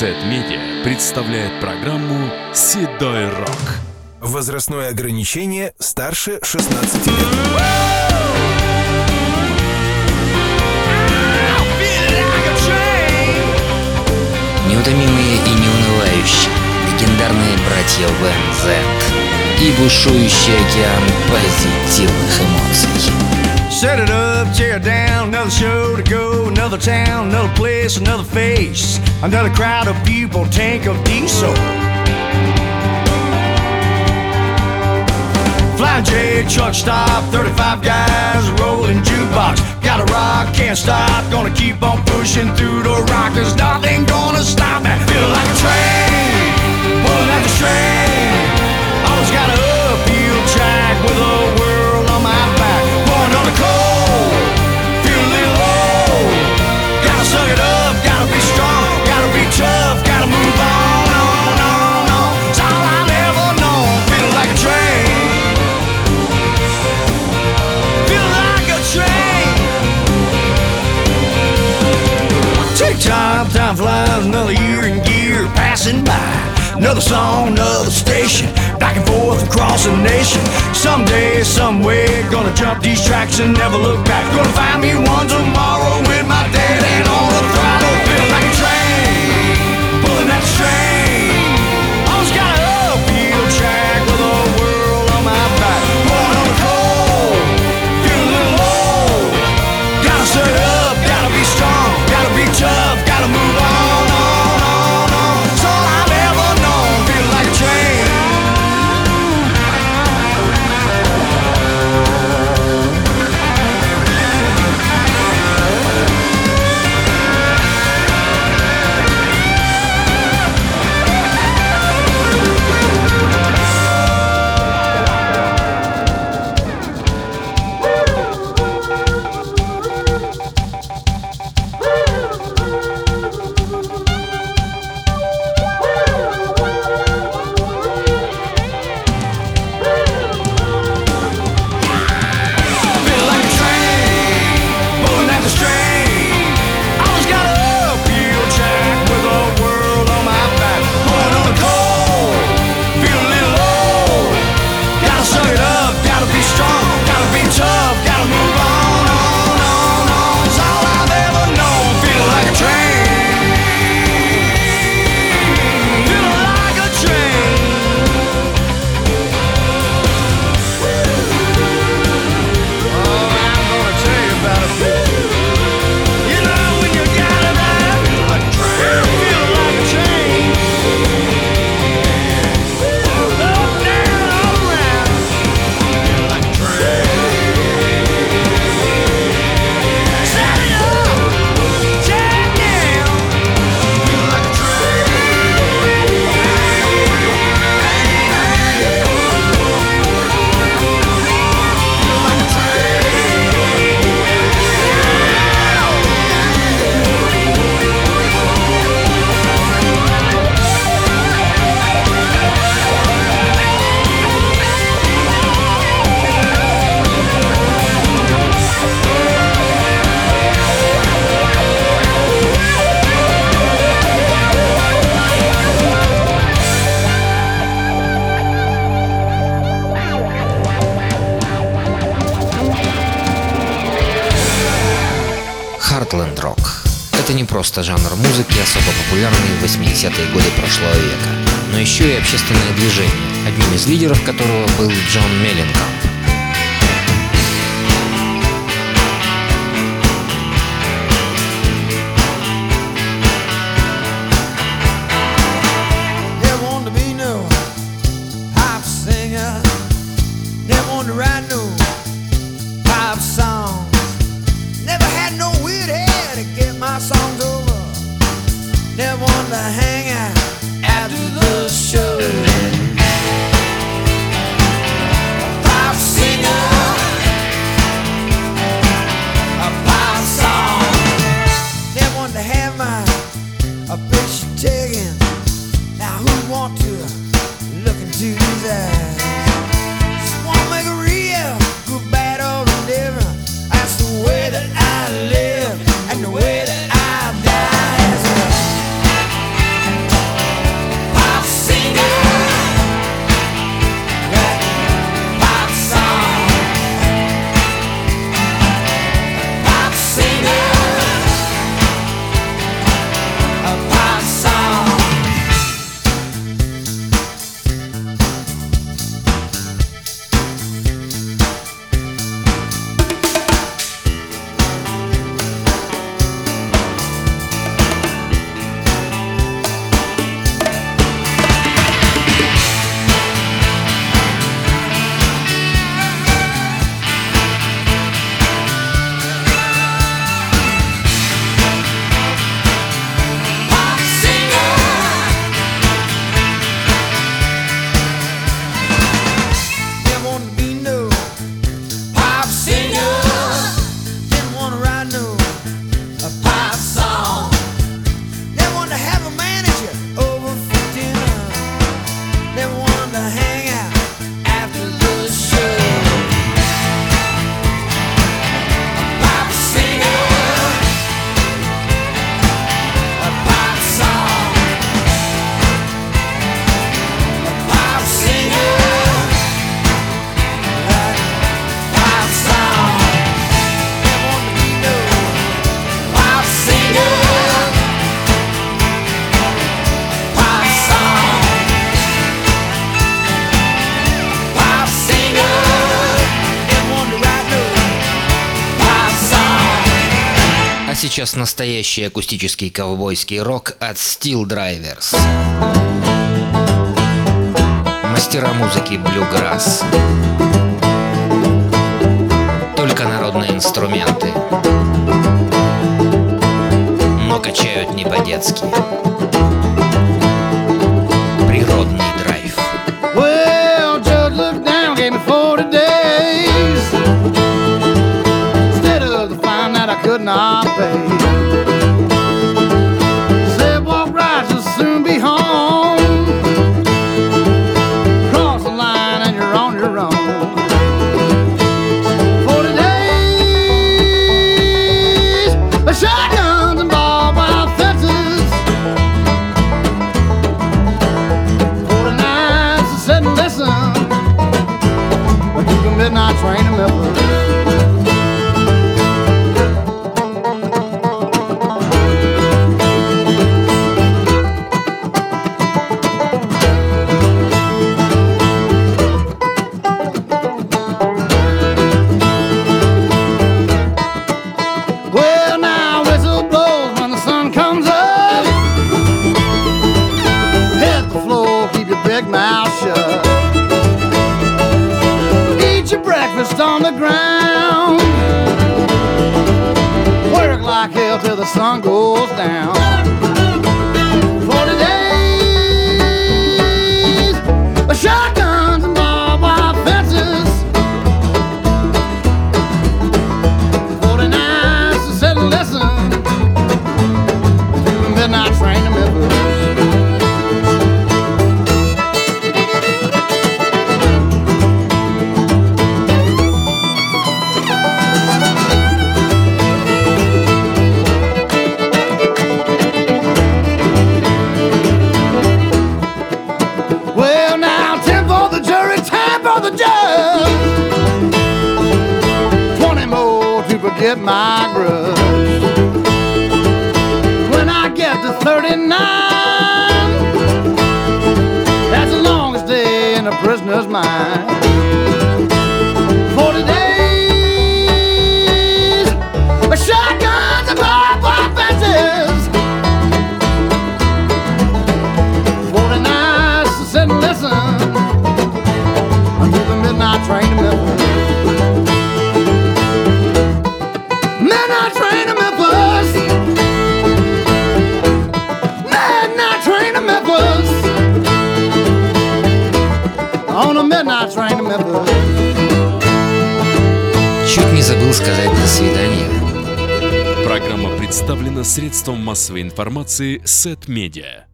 Сет-медиа представляет программу «Седой рок». Возрастное ограничение старше 16 лет. Неутомимые и неунывающие, легендарные братья Ван и бушующий океан позитивных эмоций. chair down, another show to go, another town, another place, another face, another crowd of people, tank of diesel. Flying J, truck stop, 35 guys, rolling jukebox. Gotta rock, can't stop, gonna keep on pushing through the rock. There's nothing gonna stop me. Feel like a train, pulling out the train. Always gotta Another song, another station, back and forth across the nation. Someday, somewhere, gonna jump these tracks and never look back. Gonna find me one tomorrow with my dad and all. Хартленд-рок. Это не просто жанр музыки, особо популярный в 80-е годы прошлого века, но еще и общественное движение, одним из лидеров которого был Джон Меллингам. Сейчас настоящий акустический ковбойский рок от Steel Drivers. Мастера музыки Bluegrass. Только народные инструменты. Но качают не по-детски. Природный драйв. Well, judge looked down, gave me 40 days. Instead of the fine that I could not till the sun goes down. Forget my grudge. When I get to thirty-nine, that's the longest day in a prisoner's mind. Забыл сказать до свидания. Программа представлена средством массовой информации Сет Медиа.